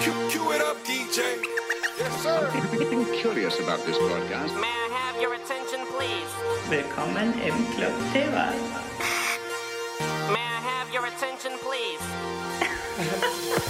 Cue it up, DJ. Yes, sir. I'm curious about this broadcast. May I have your attention, please? Willkommen im Club Thema. May I have your attention, please?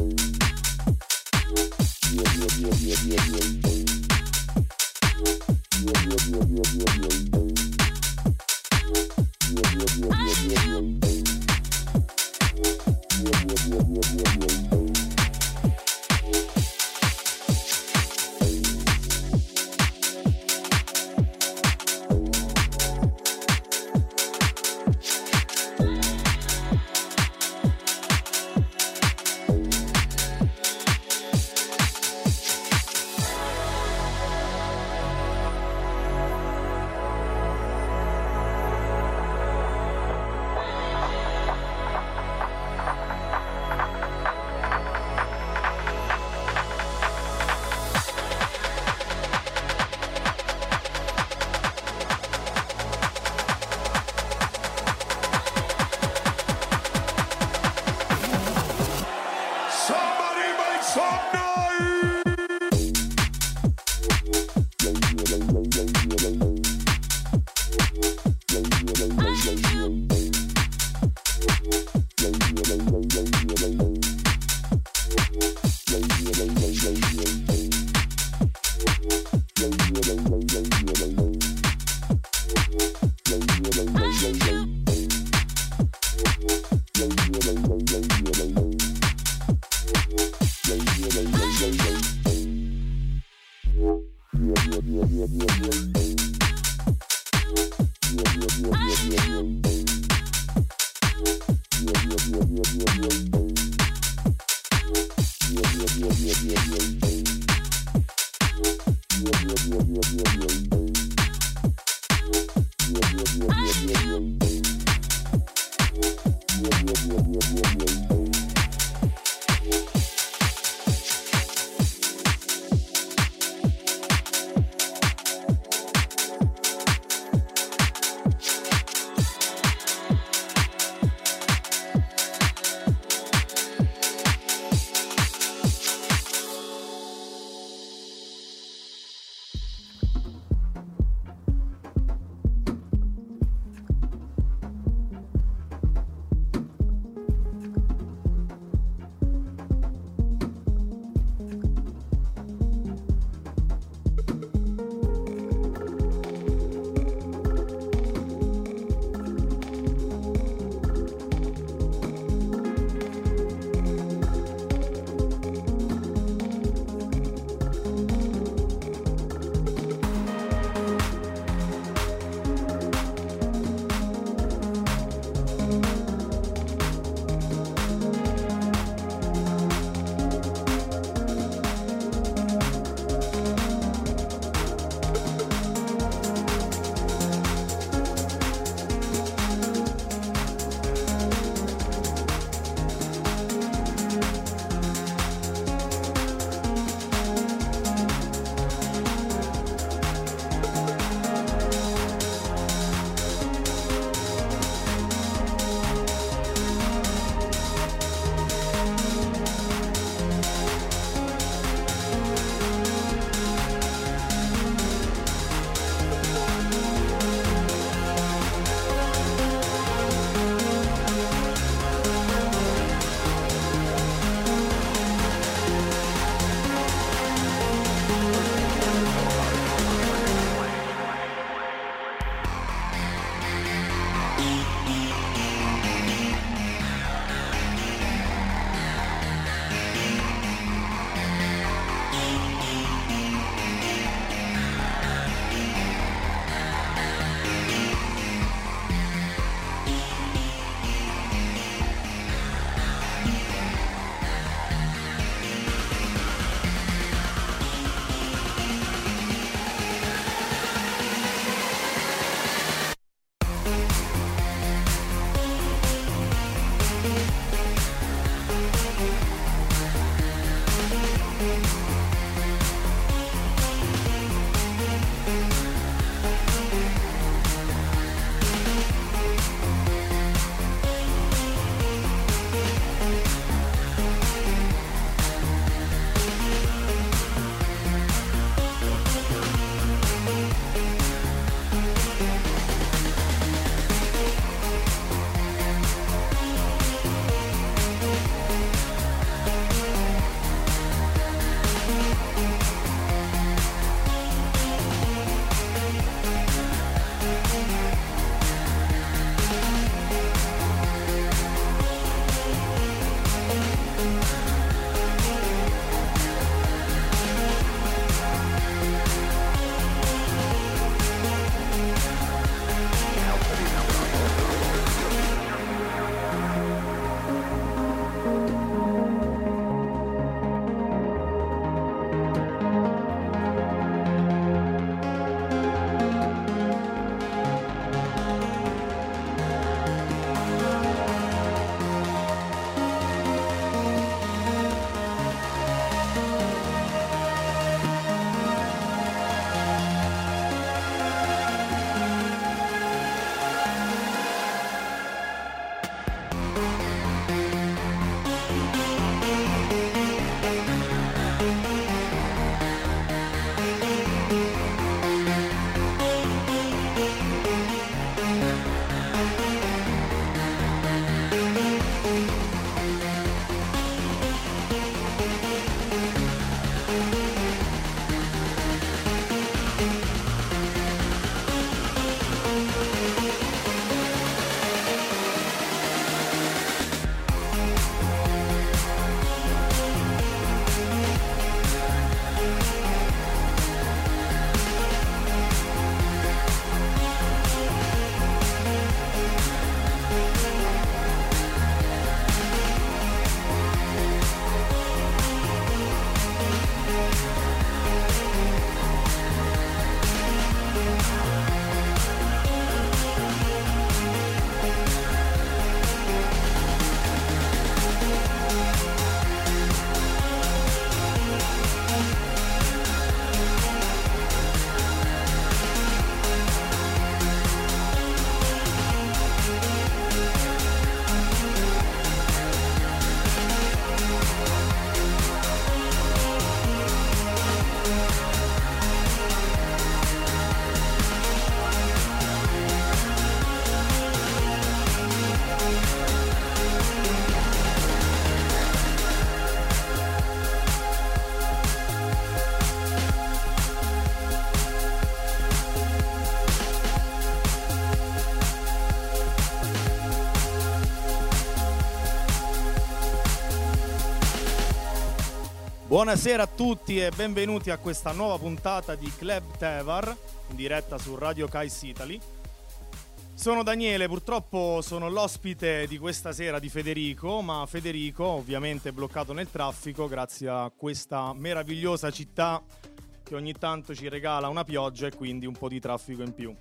Buonasera a tutti e benvenuti a questa nuova puntata di Club Tevar in diretta su Radio Kais Italy. Sono Daniele, purtroppo sono l'ospite di questa sera di Federico, ma Federico ovviamente è bloccato nel traffico grazie a questa meravigliosa città che ogni tanto ci regala una pioggia e quindi un po' di traffico in più.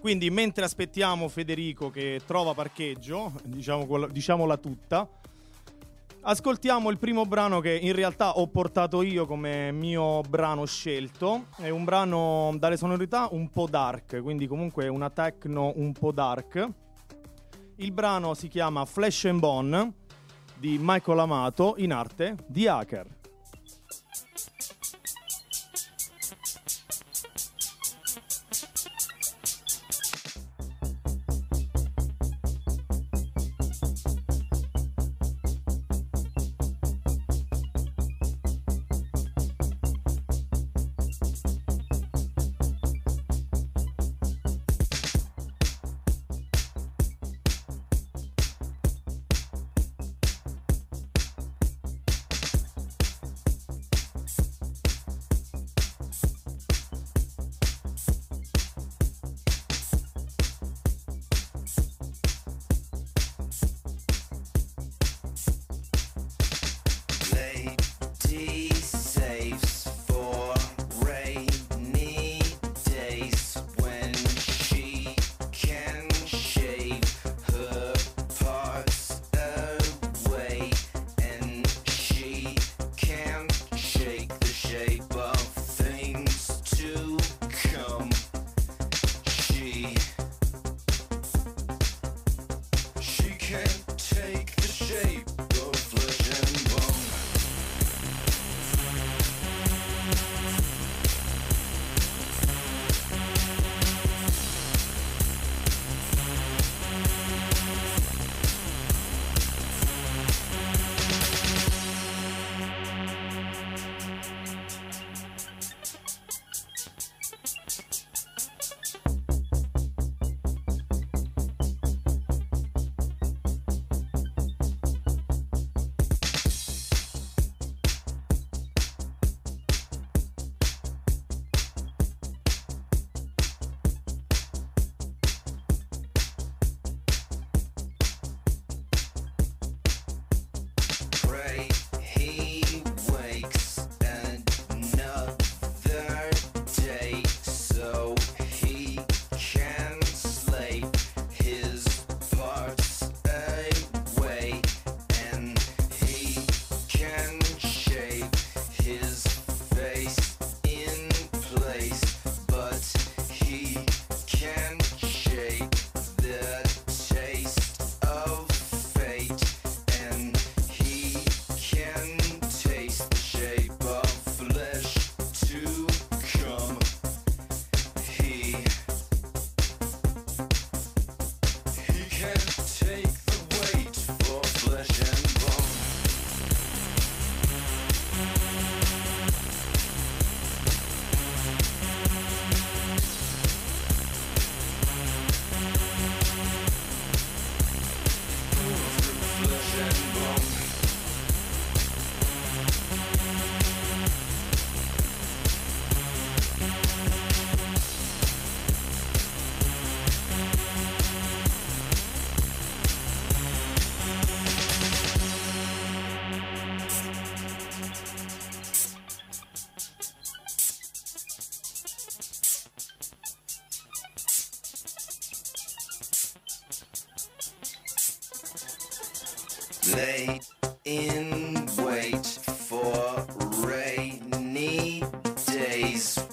Quindi mentre aspettiamo Federico che trova parcheggio, diciamo, diciamola tutta, Ascoltiamo il primo brano che in realtà ho portato io come mio brano scelto. È un brano dalle sonorità un po' dark, quindi comunque una techno un po' dark. Il brano si chiama Flash and Bone di Michael Amato in arte di Hacker.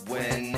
When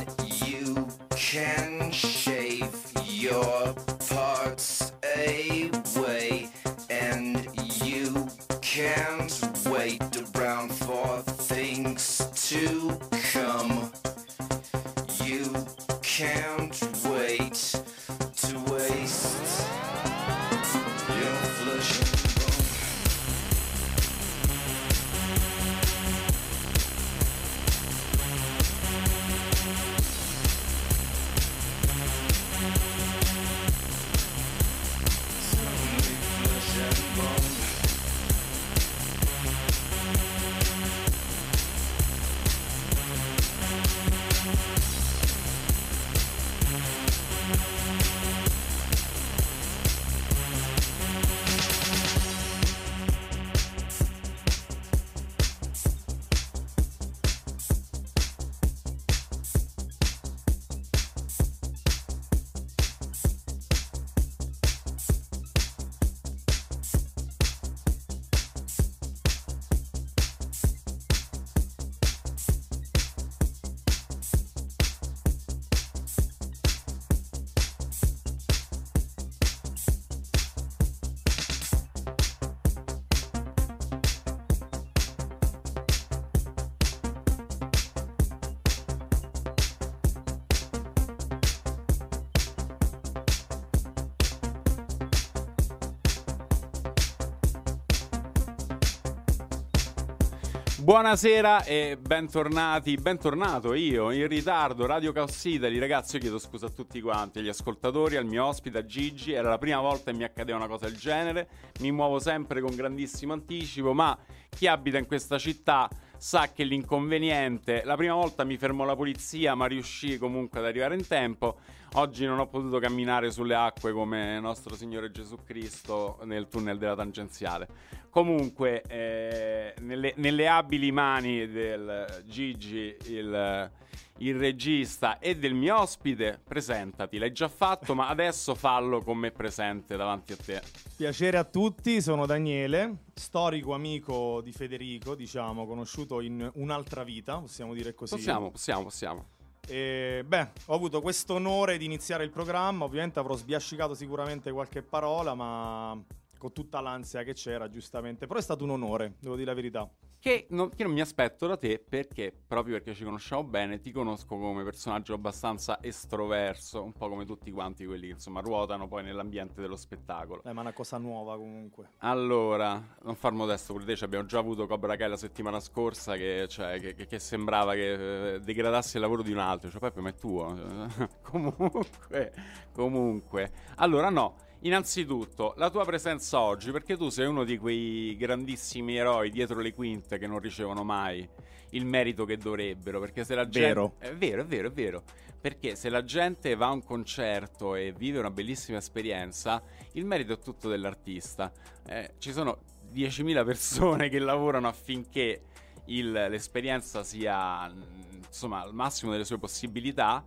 Buonasera e bentornati, bentornato io in ritardo, Radio Italy, ragazzi io chiedo scusa a tutti quanti, agli ascoltatori, al mio ospite, a Gigi, era la prima volta che mi accadeva una cosa del genere, mi muovo sempre con grandissimo anticipo, ma chi abita in questa città sa che l'inconveniente, la prima volta mi fermò la polizia ma riuscì comunque ad arrivare in tempo, oggi non ho potuto camminare sulle acque come nostro Signore Gesù Cristo nel tunnel della tangenziale. Comunque, eh, nelle, nelle abili mani del Gigi, il, il regista, e del mio ospite, presentati. L'hai già fatto, ma adesso fallo con me presente davanti a te. Piacere a tutti, sono Daniele, storico amico di Federico, diciamo, conosciuto in un'altra vita, possiamo dire così. Possiamo, possiamo, possiamo. E, beh, ho avuto questo onore di iniziare il programma, ovviamente avrò sbiascicato sicuramente qualche parola, ma con tutta l'ansia che c'era, giustamente. Però è stato un onore, devo dire la verità. Che non, che non mi aspetto da te perché, proprio perché ci conosciamo bene, ti conosco come personaggio abbastanza estroverso, un po' come tutti quanti quelli che insomma ruotano poi nell'ambiente dello spettacolo. Eh, ma è una cosa nuova comunque. Allora, non far modesto pure te, ci abbiamo già avuto Cobra Kai la settimana scorsa che, cioè, che, che- che sembrava che eh, degradasse il lavoro di un altro. Cioè, Peppe, ma è tuo. comunque, comunque. Allora, no. Innanzitutto, la tua presenza oggi, perché tu sei uno di quei grandissimi eroi dietro le quinte che non ricevono mai il merito che dovrebbero. Perché se la gente. Vero. È vero, è vero, è vero. Perché se la gente va a un concerto e vive una bellissima esperienza, il merito è tutto dell'artista. Eh, ci sono 10.000 persone che lavorano affinché il- l'esperienza sia mm, insomma al massimo delle sue possibilità.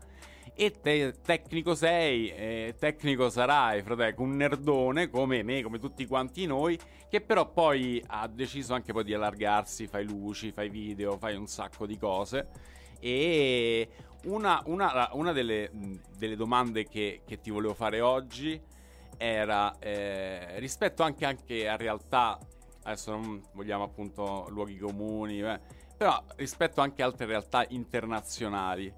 E te tecnico sei, eh, tecnico sarai, fratello, un nerdone come me, come tutti quanti noi, che però poi ha deciso anche poi di allargarsi, fai luci, fai video, fai un sacco di cose. E una, una- una delle, delle domande che, che ti volevo fare oggi era eh, rispetto anche, anche a realtà, adesso non vogliamo appunto luoghi comuni, eh, però rispetto anche a altre realtà internazionali.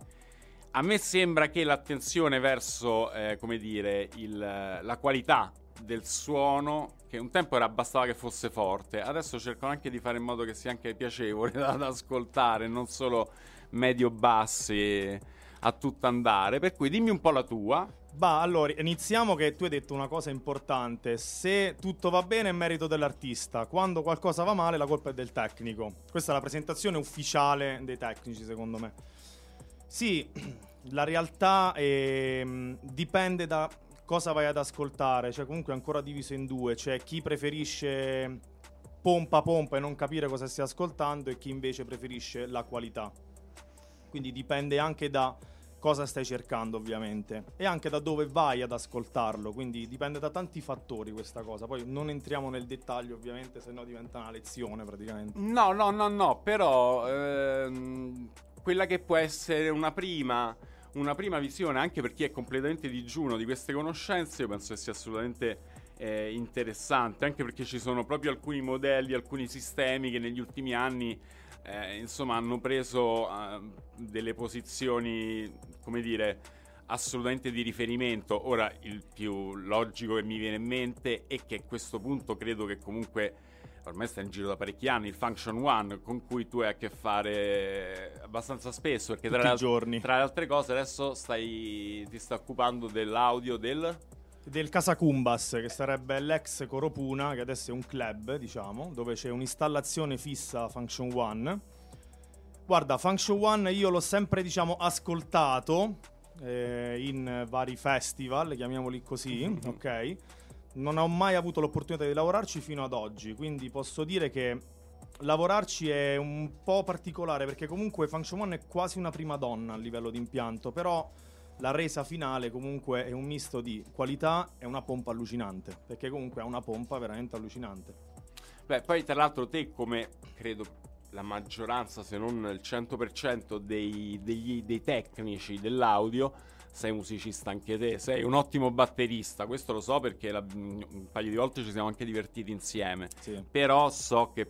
A me sembra che l'attenzione verso, eh, come dire, il- la qualità del suono, che un tempo era bastava che fosse forte, adesso cercano anche di fare in modo che sia anche piacevole da, da ascoltare, non solo medio-bassi a tutto andare. Per cui dimmi un po' la tua. Bah, allora, iniziamo che tu hai detto una cosa importante. Se tutto va bene è merito dell'artista. Quando qualcosa va male la colpa è del tecnico. Questa è la presentazione ufficiale dei tecnici, secondo me. Sì, la realtà ehm, dipende da cosa vai ad ascoltare. Cioè, comunque è ancora diviso in due. C'è chi preferisce pompa pompa e non capire cosa stia ascoltando e chi invece preferisce la qualità. Quindi dipende anche da cosa stai cercando, ovviamente, e anche da dove vai ad ascoltarlo. Quindi dipende da tanti fattori questa cosa. Poi non entriamo nel dettaglio, ovviamente, se no diventa una lezione praticamente. No, no, no, no, però ehm, quella che può essere una prima, una prima visione, anche per chi è completamente digiuno di queste conoscenze, io penso che sia assolutamente eh, interessante, anche perché ci sono proprio alcuni modelli, alcuni sistemi che negli ultimi anni eh, insomma hanno preso eh, delle posizioni, come dire, assolutamente di riferimento. Ora il più logico che mi viene in mente è che a questo punto credo che comunque ormai sta in giro da parecchi anni il Function One con cui tu hai a che fare abbastanza spesso perché tra, le giorni. tra le altre cose adesso stai, ti stai occupando dell'audio del Del Casacumbas, che sarebbe l'ex Coropuna, che adesso è un club, diciamo, dove c'è un'installazione fissa Function One. Guarda, Function One io l'ho sempre, diciamo, ascoltato eh, in vari festival, chiamiamoli così, ok? Non ho mai avuto l'opportunità di lavorarci fino ad oggi, quindi posso dire che lavorarci è un po' particolare perché comunque Function One è quasi una prima donna a livello di impianto, però la resa finale comunque è un misto di qualità e una pompa allucinante, perché comunque ha una pompa veramente allucinante. Beh, poi tra l'altro te come credo la maggioranza, se non il 100% dei, degli- dei tecnici dell'audio, sei musicista anche te, sei un ottimo batterista, questo lo so perché la- un paio di volte ci siamo anche divertiti insieme, Sì. però so che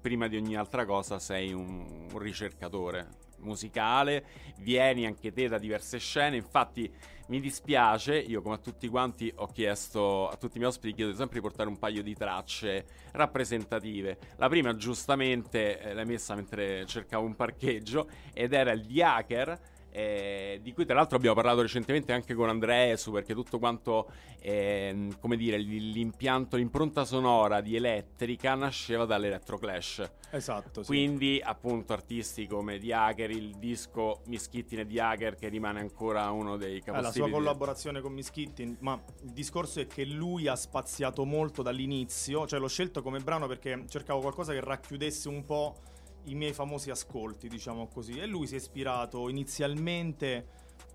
prima di ogni altra cosa sei un, un ricercatore, musicale, vieni anche te da diverse scene, infatti mi dispiace, io come a tutti quanti ho chiesto, a tutti i miei ospiti chiedo sempre di portare un paio di tracce rappresentative. La prima giustamente eh, l'hai messa mentre cercavo un parcheggio ed era il Hacker eh, di cui tra l'altro abbiamo parlato recentemente anche con Andreesu perché tutto quanto eh, come dire l'impianto l'impronta sonora di Elettrica nasceva dall'Electroclash Esatto, sì. quindi appunto artisti come Hacker il disco Mischittin e Hacker che rimane ancora uno dei Eh, la sua collaborazione con Mischittin, ma il discorso è che lui ha spaziato molto dall'inizio, cioè l'ho scelto come brano perché cercavo qualcosa che racchiudesse un po' i miei famosi ascolti, diciamo così, e lui si è ispirato inizialmente,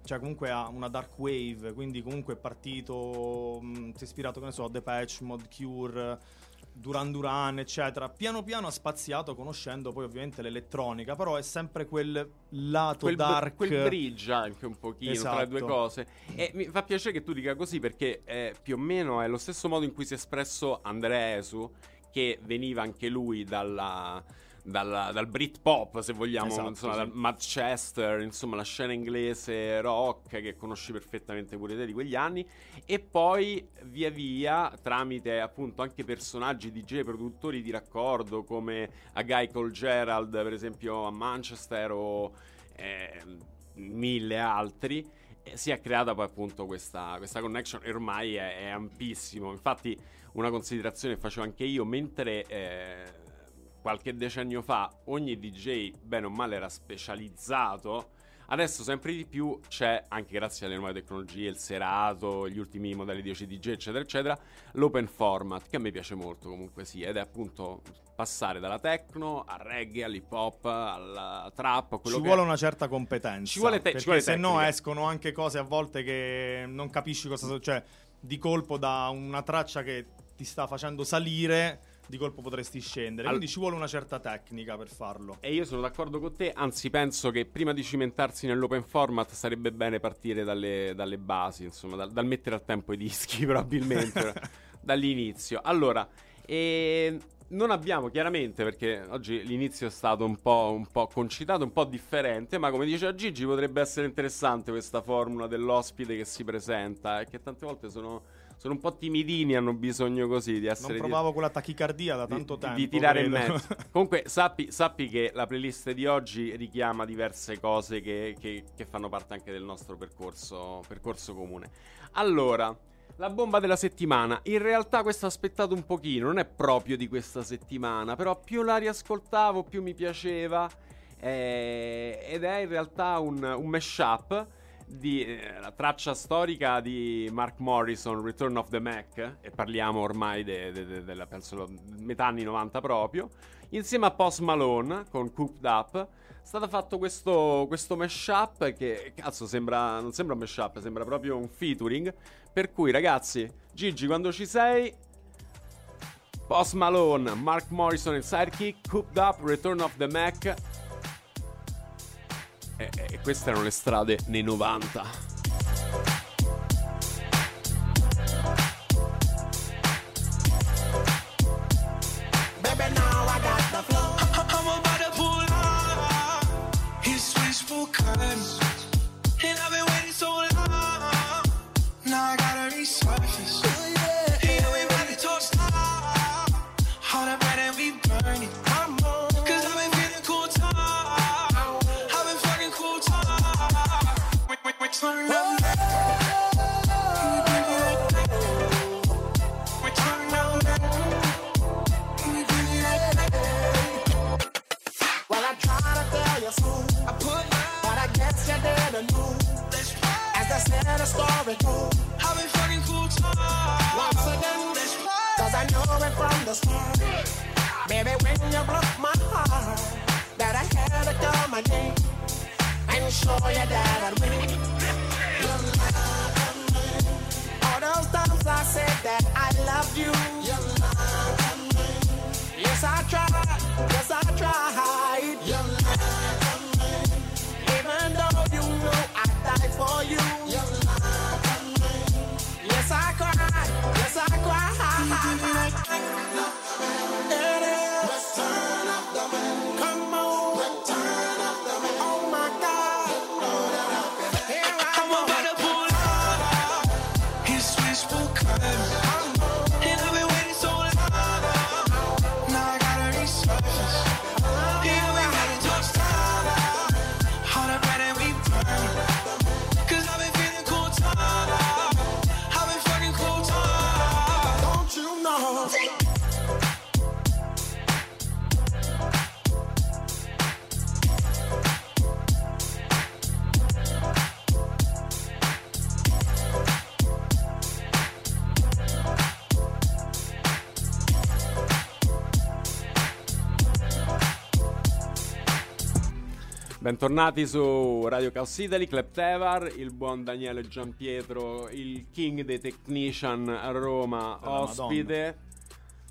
cioè comunque a una dark wave, quindi comunque è partito, mh, si è ispirato, che ne so, a Depeche Mode, Cure, Duran Duran, eccetera. Piano piano ha spaziato conoscendo poi ovviamente l'elettronica, però è sempre quel lato quel, dark. quel bridge anche un pochino tra le due Esatto. cose. E mi fa piacere che tu dica così perché eh, più o meno è lo stesso modo in cui si è espresso Andreesu, che veniva anche lui dalla. Dalla, dal Britpop, se vogliamo, Esatto, insomma, sì. dal Manchester, insomma, la scena inglese rock che conosci perfettamente pure te di quegli anni. E poi via via, tramite appunto anche personaggi DJ, produttori di raccordo come a Guy Cole Gerald, per esempio a Manchester o eh, mille altri, eh, si è creata poi appunto questa, questa connection e ormai è, è ampissimo. Infatti, una considerazione che facevo anche io, mentre eh, qualche decennio fa ogni DJ, bene o male, era specializzato. Adesso sempre di più c'è, anche grazie alle nuove tecnologie, il serato, gli ultimi modelli di DJ, eccetera, eccetera, l'open format, che a me piace molto comunque sì, ed è appunto passare dalla techno al reggae, all'hip hop, alla trap, quello Ci vuole è. una certa competenza. Ci vuole te- ci vuole se no tecnica. escono anche cose a volte che non capisci cosa succede. Cioè, di colpo da una traccia che ti sta facendo salire, di colpo potresti scendere. Quindi ci vuole una certa tecnica per farlo. E io sono d'accordo con te, anzi penso che prima di cimentarsi nell'open format sarebbe bene partire dalle, dalle basi, insomma, dal, dal mettere al tempo i dischi probabilmente, dall'inizio. Allora, e non abbiamo chiaramente, perché oggi l'inizio è stato un po', un po' concitato, un po' differente, ma come diceva Gigi potrebbe essere interessante questa formula dell'ospite che si presenta e che tante volte sono, sono un po' timidini, hanno bisogno così di essere... Non di- provavo quella tachicardia da di- tanto di, tempo. di tirare in mezzo. Comunque, sappi, sappi che la playlist di oggi richiama diverse cose che, che- che fanno parte anche del nostro percorso, percorso comune. Allora, la bomba della settimana. In realtà, questo ho aspettato un pochino, non è proprio di questa settimana, però più la riascoltavo, più mi piaceva. eh, ed è in realtà un, un mashup di eh, la traccia storica di Mark Morrison, Return of the Mac, e parliamo ormai de- de- de- della penso metà anni 90 proprio, insieme a Post Malone con Cooped Up. È stato fatto questo, questo mashup che cazzo sembra non sembra un mashup, sembra proprio un featuring. Per cui ragazzi, Gigi, quando ci sei Post Malone, Mark Morrison e Sidekick, Cooped Up, Return of the Mac. E, e queste erano le strade nei 90. Baby, turn up. Bentornati su Radio Chaos Italy, Club Tevar, il buon Daniele Giampietro, il king dei technician a Roma, la ospite.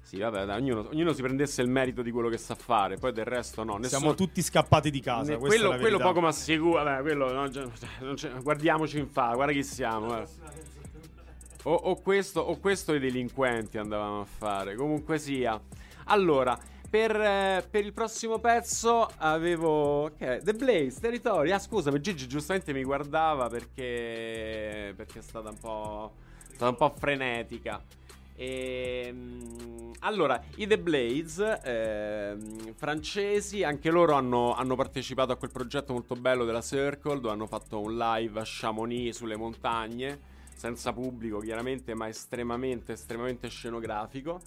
Sì, vabbè, dai, ognuno, ognuno si prendesse il merito di quello che sa fare, poi del resto no. Nessuno, Siamo tutti scappati di casa. ne- questa quello, quello poco ma sicuro, vabbè, quello no, c'è- guardiamoci in fa, guarda chi siamo. guarda. O, o questo, o questo i delinquenti andavamo a fare. Comunque sia. Allora, per, eh, per il prossimo pezzo avevo. È? The Blaze, Territory. Ah, scusami, Gigi giustamente mi guardava perché. Perché è stata un po'. stata un po' frenetica. Ehm, allora, i The Blades, ehm, francesi, anche loro hanno, hanno partecipato a quel progetto molto bello della Circle, dove hanno fatto un live a Chamonix sulle montagne, senza pubblico chiaramente, ma estremamente, estremamente scenografico.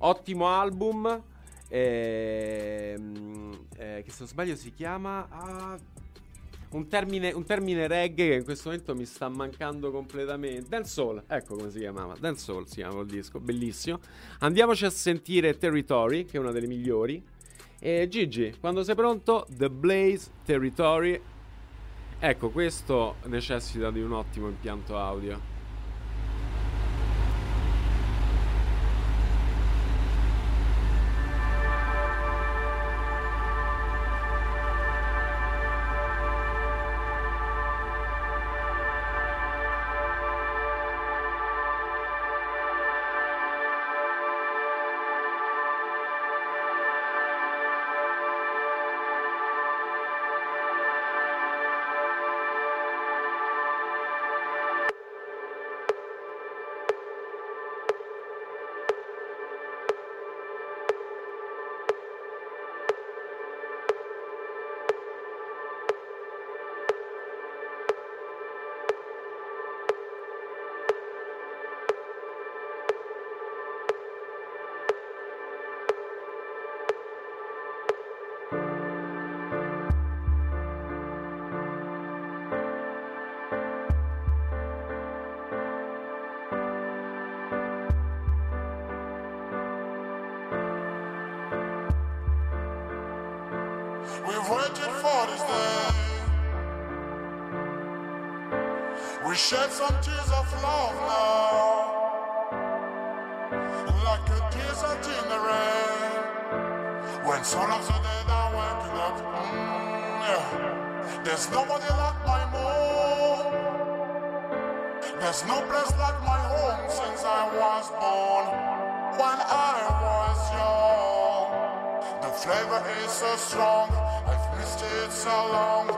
Ottimo album, ehm, eh, che se non sbaglio si chiama... ah, un termine, un termine reggae che in questo momento mi sta mancando completamente. Dancehall, ecco come si chiamava. Dancehall si chiama il disco, bellissimo. Andiamoci a sentire Territory, che è una delle migliori. E Gigi, quando sei pronto, The Blaze Territory. Ecco, questo necessita di un ottimo impianto audio. Some tears of love now, like a desert in the rain. When of the dead are waking up, mm, yeah. there's nobody like my mom. There's no place like my home since I was born. When I was young, the flavor is so strong. I've missed it so long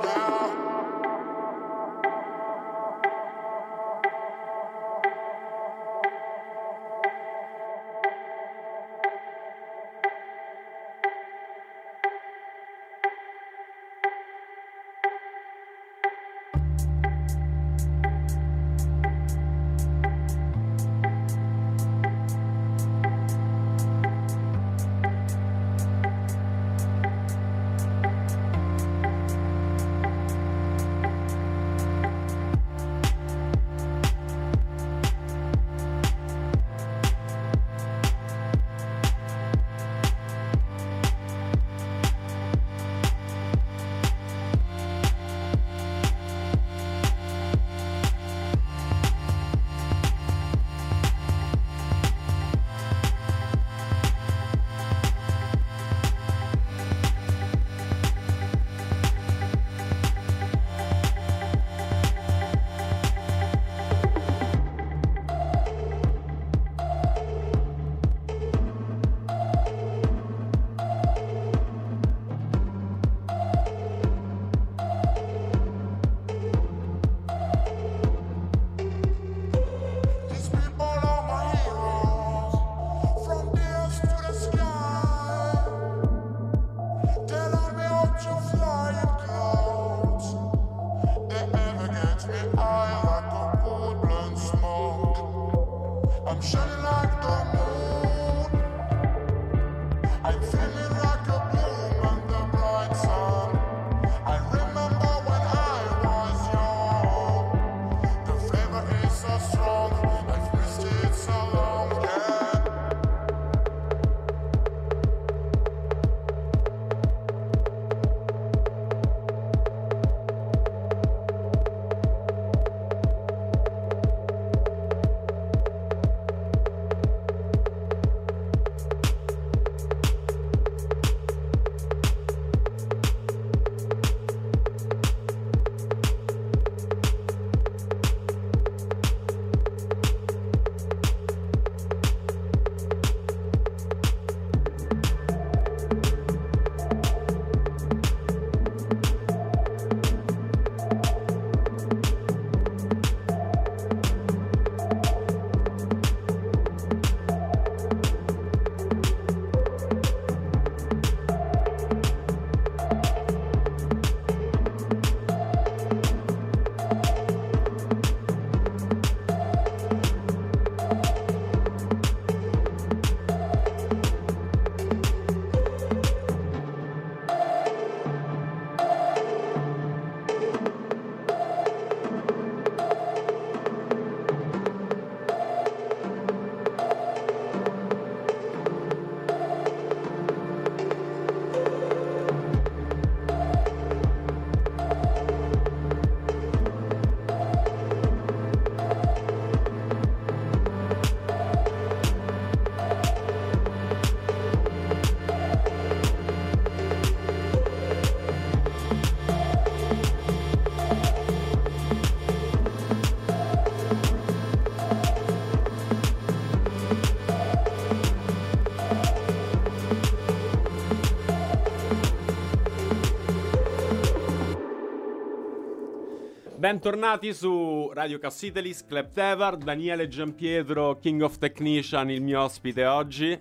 Bentornati su Radio Cassitelis, Club Tevar, Daniele Giampietro, King of Technician, il mio ospite oggi.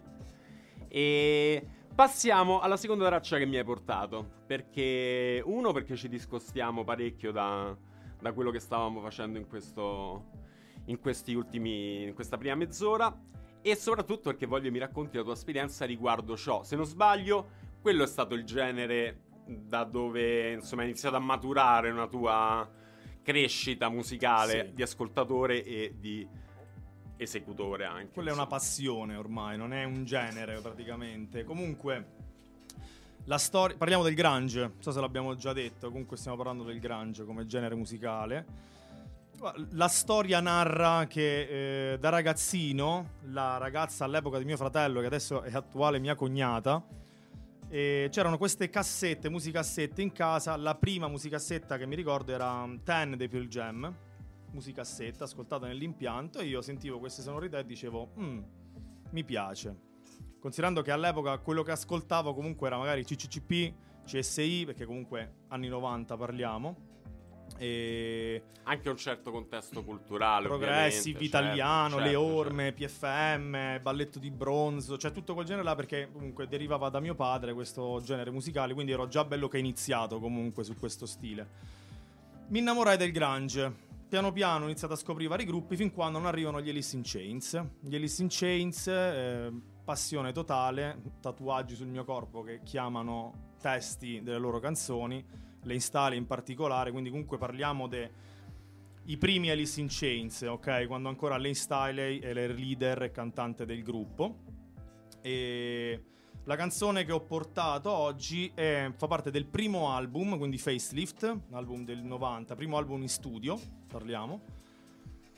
E passiamo alla seconda traccia che mi hai portato. Perché, uno, perché ci discostiamo parecchio da, da quello che stavamo facendo in questo, in questi ultimi, in questa prima mezz'ora. E soprattutto perché voglio mi racconti la tua esperienza riguardo ciò. Se non sbaglio, quello è stato il genere da dove insomma hai iniziato a maturare una tua crescita musicale Sì. di ascoltatore e di esecutore anche. Quella è una insomma. passione ormai, non è un genere praticamente. Comunque, la storia. Parliamo del grunge, non so se l'abbiamo già detto. Comunque, stiamo parlando del grunge come genere musicale. La storia narra che eh, da ragazzino, la ragazza all'epoca di mio fratello, che adesso è attuale mia cognata, eh, c'erano queste cassette, musicassette in casa. La prima musicassetta che mi ricordo era um, Ten dei Pearl Jam, musicassetta ascoltata nell'impianto. E io sentivo queste sonorità e dicevo, "Mm, mi piace. Considerando che all'epoca quello che ascoltavo comunque era magari CCCP, CSI, perché comunque anni 90 parliamo. E Anche un certo contesto culturale. Progressive ovviamente, italiano, certo, le certo, orme, PFM, balletto di bronzo, cioè tutto quel genere là perché comunque derivava da mio padre questo genere musicale, quindi ero già bello che iniziato comunque su questo stile. Mi innamorai del grunge. Piano piano ho iniziato a scoprire vari gruppi fin quando non arrivano gli Alice in Chains. Gli Alice in Chains, eh, passione totale, tatuaggi sul mio corpo che chiamano testi delle loro canzoni, le installe in particolare, quindi comunque parliamo dei primi Alice in Chains, ok? Quando ancora Lane Stiley è il leader e cantante del gruppo. E la canzone che ho portato oggi è- fa parte del primo album, quindi Facelift, album del 90, primo album in studio, parliamo.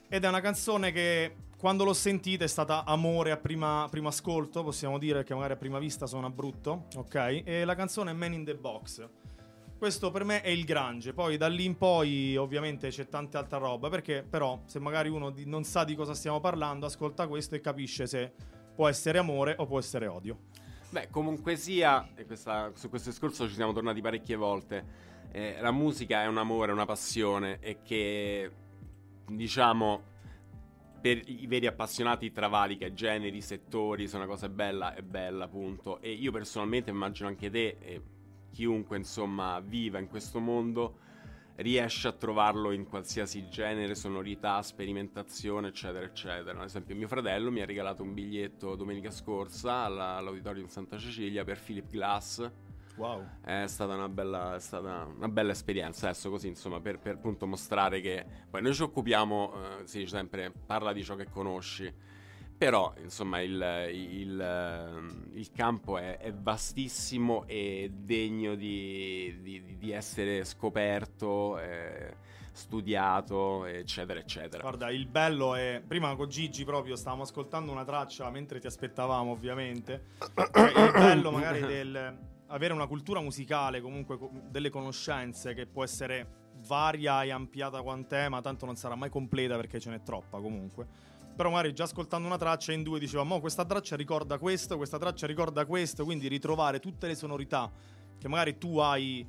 Ed è una canzone che quando l'ho sentita è stata amore a prima, primo ascolto, possiamo dire che magari a prima vista suona brutto, ok? E la canzone è Man in the Box. Questo per me è il grunge, poi da lì in poi ovviamente c'è tanta altra roba, perché però se magari uno di- non sa di cosa stiamo parlando, ascolta questo e capisce se può essere amore o può essere odio. Beh, comunque sia, e questa- su questo discorso ci siamo tornati parecchie volte. eh, la musica è un amore, una passione e che diciamo per i veri appassionati travalica generi, settori, se una cosa è bella è bella, appunto. E io personalmente immagino anche te e chiunque insomma viva in questo mondo riesce a trovarlo in qualsiasi genere, sonorità, sperimentazione, eccetera, eccetera. Ad esempio, mio fratello mi ha regalato un biglietto domenica scorsa alla- all'Auditorium Santa Cecilia per Philip Glass. Wow. È stata una bella, è stata una bella esperienza, adesso così, insomma, per, per appunto mostrare che poi noi ci occupiamo, eh, si dice sempre, parla di ciò che conosci. Però, insomma, il, il, ehm, il campo è, è vastissimo e degno di, di- di essere scoperto, eh, studiato, eccetera, eccetera. Guarda, il bello è. Prima con Gigi proprio stavamo ascoltando una traccia mentre ti aspettavamo, ovviamente. Cioè, il bello magari del avere una cultura musicale, comunque co- delle conoscenze che può essere varia e ampliata quant'è, ma tanto non sarà mai completa perché ce n'è troppa comunque. Però magari già ascoltando una traccia in due diceva, mo questa traccia ricorda questo, questa traccia ricorda questo, quindi ritrovare tutte le sonorità che magari tu hai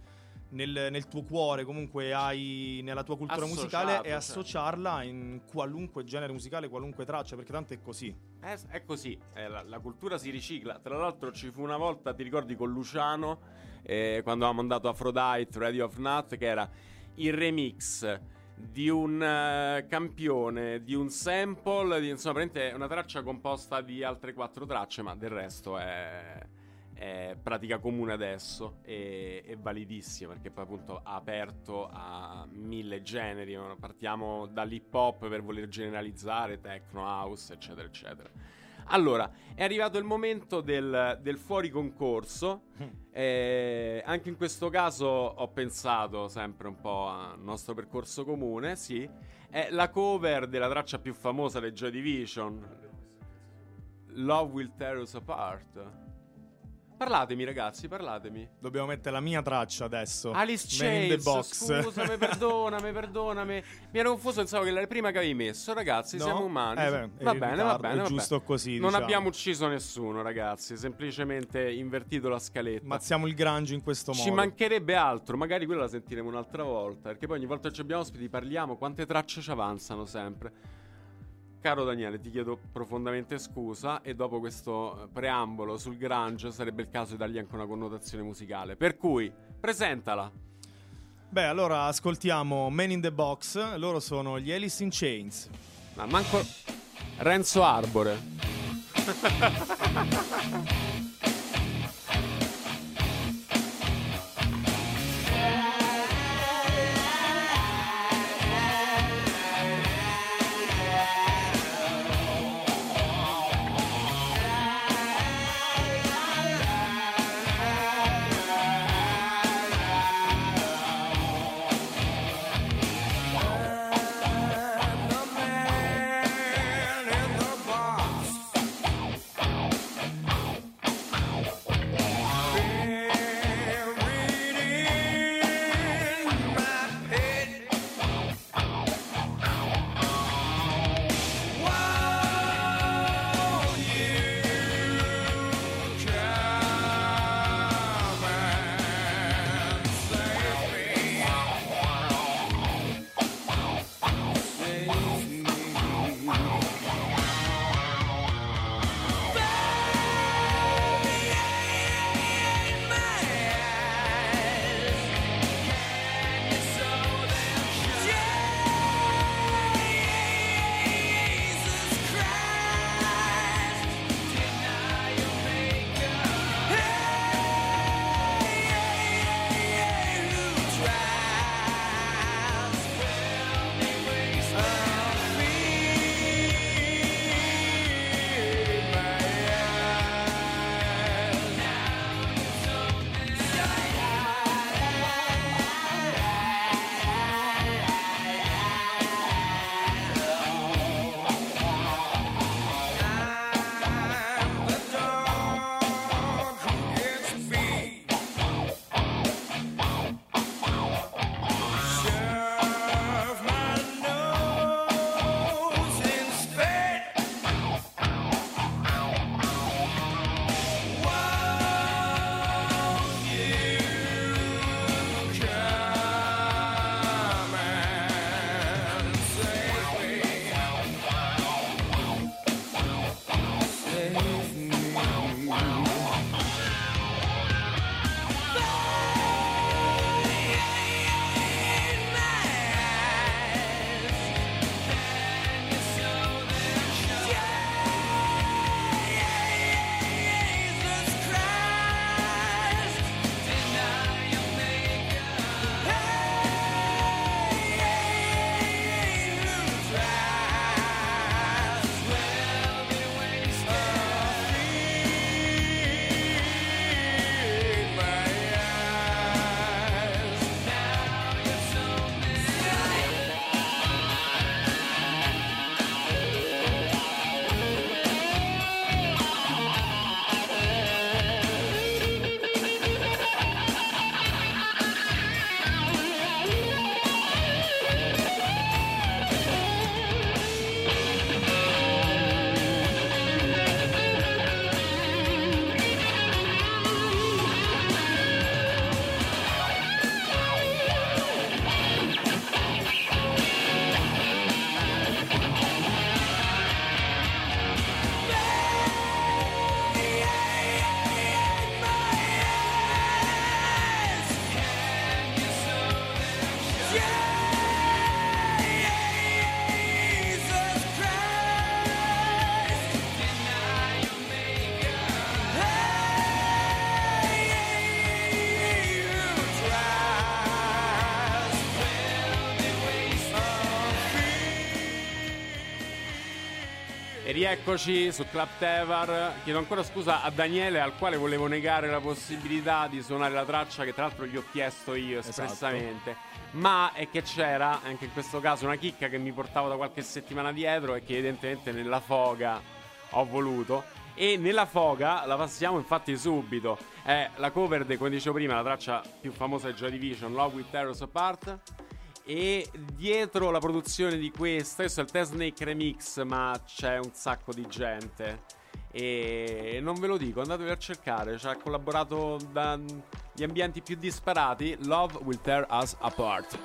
nel, nel tuo cuore, comunque hai nella tua cultura Associato, musicale e associarla in qualunque genere musicale, qualunque traccia, perché tanto è così. È, è così, eh, la, la cultura si ricicla. Tra l'altro ci fu una volta, ti ricordi, con Luciano, eh, quando avevamo mandato Aphrodite, Radio of Nut, che era il remix di un eh, campione, di un sample, di, insomma, una traccia composta di altre quattro tracce, ma del resto è, è pratica comune adesso e è validissima perché poi appunto ha aperto a mille generi. Partiamo dall'hip hop per voler generalizzare, techno, house, eccetera, eccetera. Allora, è arrivato il momento del, del fuori concorso. Eh, anche in questo caso ho pensato sempre un po' al nostro percorso comune, sì. È la cover della traccia più famosa dei Joy Division. Love Will Tear Us Apart. Parlatemi ragazzi, parlatemi. Dobbiamo mettere la mia traccia adesso. Alice Man Chains, box. scusami, perdonami, perdonami. Mi ero confuso, pensavo che era la prima che avevi messo. Ragazzi, No? siamo umani. Eh beh, va bene, va ritardo, bene. è va giusto bene. così, Non diciamo. abbiamo ucciso nessuno, ragazzi. Semplicemente invertito la scaletta. Mazziamo il grangio in questo modo. Ci mancherebbe altro, magari quella la sentiremo un'altra volta. Perché poi ogni volta che ci abbiamo ospiti parliamo quante tracce ci avanzano sempre. Caro Daniele, ti chiedo profondamente scusa e dopo questo eh, preambolo sul grunge sarebbe il caso di dargli anche una connotazione musicale. Per cui, presentala. Beh, allora ascoltiamo Man in the Box. Loro sono gli Alice in Chains. Ma manco Renzo Arbore. rieccoci su Club Tevar. Chiedo ancora scusa a Daniele, al quale volevo negare la possibilità di suonare la traccia, che tra l'altro gli ho chiesto io Esatto. espressamente. Ma è che c'era anche in questo caso una chicca che mi portavo da qualche settimana dietro e che evidentemente nella foga ho voluto. E nella foga la passiamo infatti subito. È la cover di, come dicevo prima, la traccia più famosa di Joy Division, Love with Terrors Apart. E dietro la produzione di questa, questo è il Test Snake Remix, ma c'è un sacco di gente. E non ve lo dico, andatevi a cercare. Ci ha collaborato dagli ambienti più disparati. Love will tear us apart.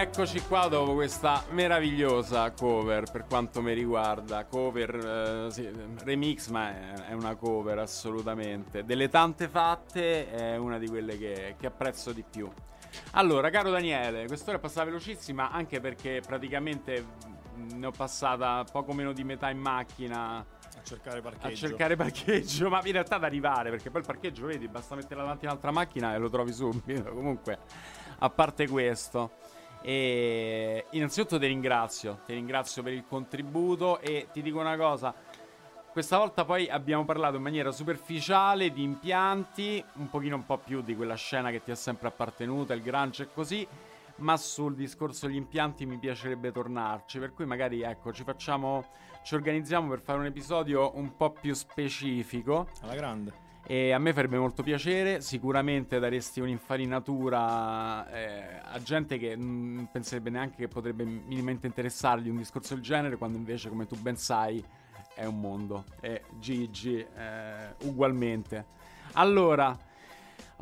Rieccoci qua dopo questa meravigliosa cover per quanto mi riguarda. Cover, eh, sì, remix, ma è, una cover assolutamente. Delle tante fatte, è una di quelle che, che apprezzo di più. Allora, caro Daniele, quest'ora è passata velocissima anche perché praticamente ne ho passata poco meno di metà in macchina A cercare parcheggio. a cercare parcheggio, ma in realtà ad arrivare, perché poi il parcheggio, vedi, basta mettere davanti un'altra macchina e lo trovi subito. Comunque, a parte questo, e innanzitutto ti ringrazio, ti ringrazio per il contributo e ti dico una cosa. Questa volta poi abbiamo parlato in maniera superficiale di impianti, un pochino un po' più di quella scena che ti è sempre appartenuta, il grunge e così, ma sul discorso degli impianti mi piacerebbe tornarci, per cui magari ecco, ci facciamo ci organizziamo per fare un episodio un po' più specifico Alla grande. E a me farebbe molto piacere, sicuramente daresti un'infarinatura eh, a gente che non penserebbe neanche che potrebbe minimamente interessargli un discorso del genere, quando invece, come tu ben sai, è un mondo. E Gigi eh, ugualmente. Allora,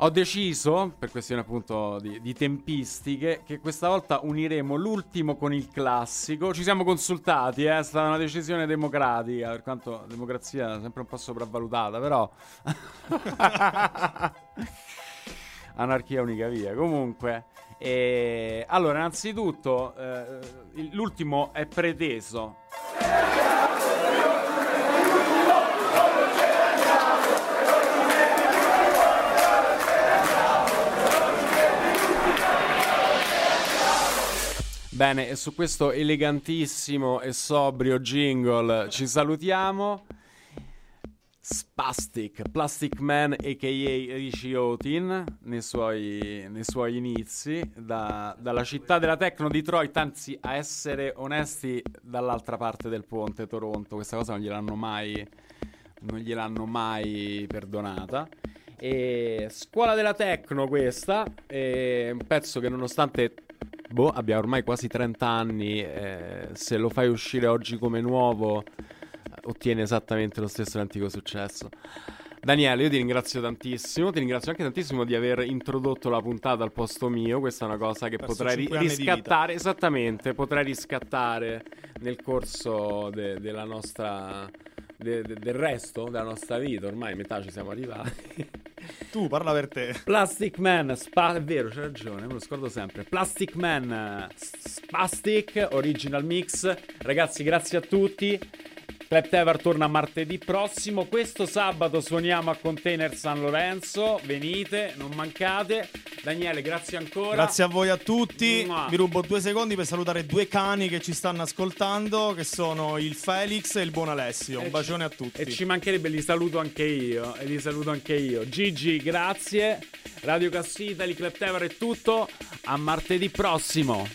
ho deciso, per questione appunto di, di tempistiche, che questa volta uniremo l'ultimo con il classico. Ci siamo consultati, eh, è stata una decisione democratica, per quanto democrazia è sempre un po' sopravvalutata, però... Anarchia unica via. Comunque, eh, allora, innanzitutto, eh, l'ultimo è preteso. Bene, e su questo elegantissimo e sobrio jingle ci salutiamo. Spastic, Plastic Man aka Richie Otin nei suoi, nei suoi inizi da- dalla città della techno Detroit, anzi a essere onesti dall'altra parte del ponte Toronto, questa cosa non gliel'hanno mai, non gliel'hanno mai perdonata. E scuola della techno questa, un pezzo che nonostante boh, abbia ormai quasi 30 anni, eh, se lo fai uscire oggi come nuovo ottiene esattamente lo stesso identico successo. Daniele, io ti ringrazio tantissimo, ti ringrazio anche tantissimo di aver introdotto la puntata al posto mio, questa è una cosa che Perso potrei riscattare, esattamente, potrei riscattare nel corso de- della nostra, de- de- del resto della nostra vita, ormai metà ci siamo arrivati. Tu parla per te. Plastic Man, spa- è vero, c'è ragione, me lo scordo sempre. Plastic Man, Spastic, Original Mix. Ragazzi, grazie a tutti. Club Tevar torna martedì prossimo. Questo sabato suoniamo a Container San Lorenzo. Venite, non mancate. Daniele, grazie ancora. Grazie a voi a tutti. Mua. Vi rubo due secondi per salutare due cani che ci stanno ascoltando, che sono il Felix e il buon Alessio. E Un bacione a tutti. E ci mancherebbe, li saluto anche io. E li saluto anche io. Gigi, grazie. Radio Cassita, Club Tevar è tutto. A martedì prossimo.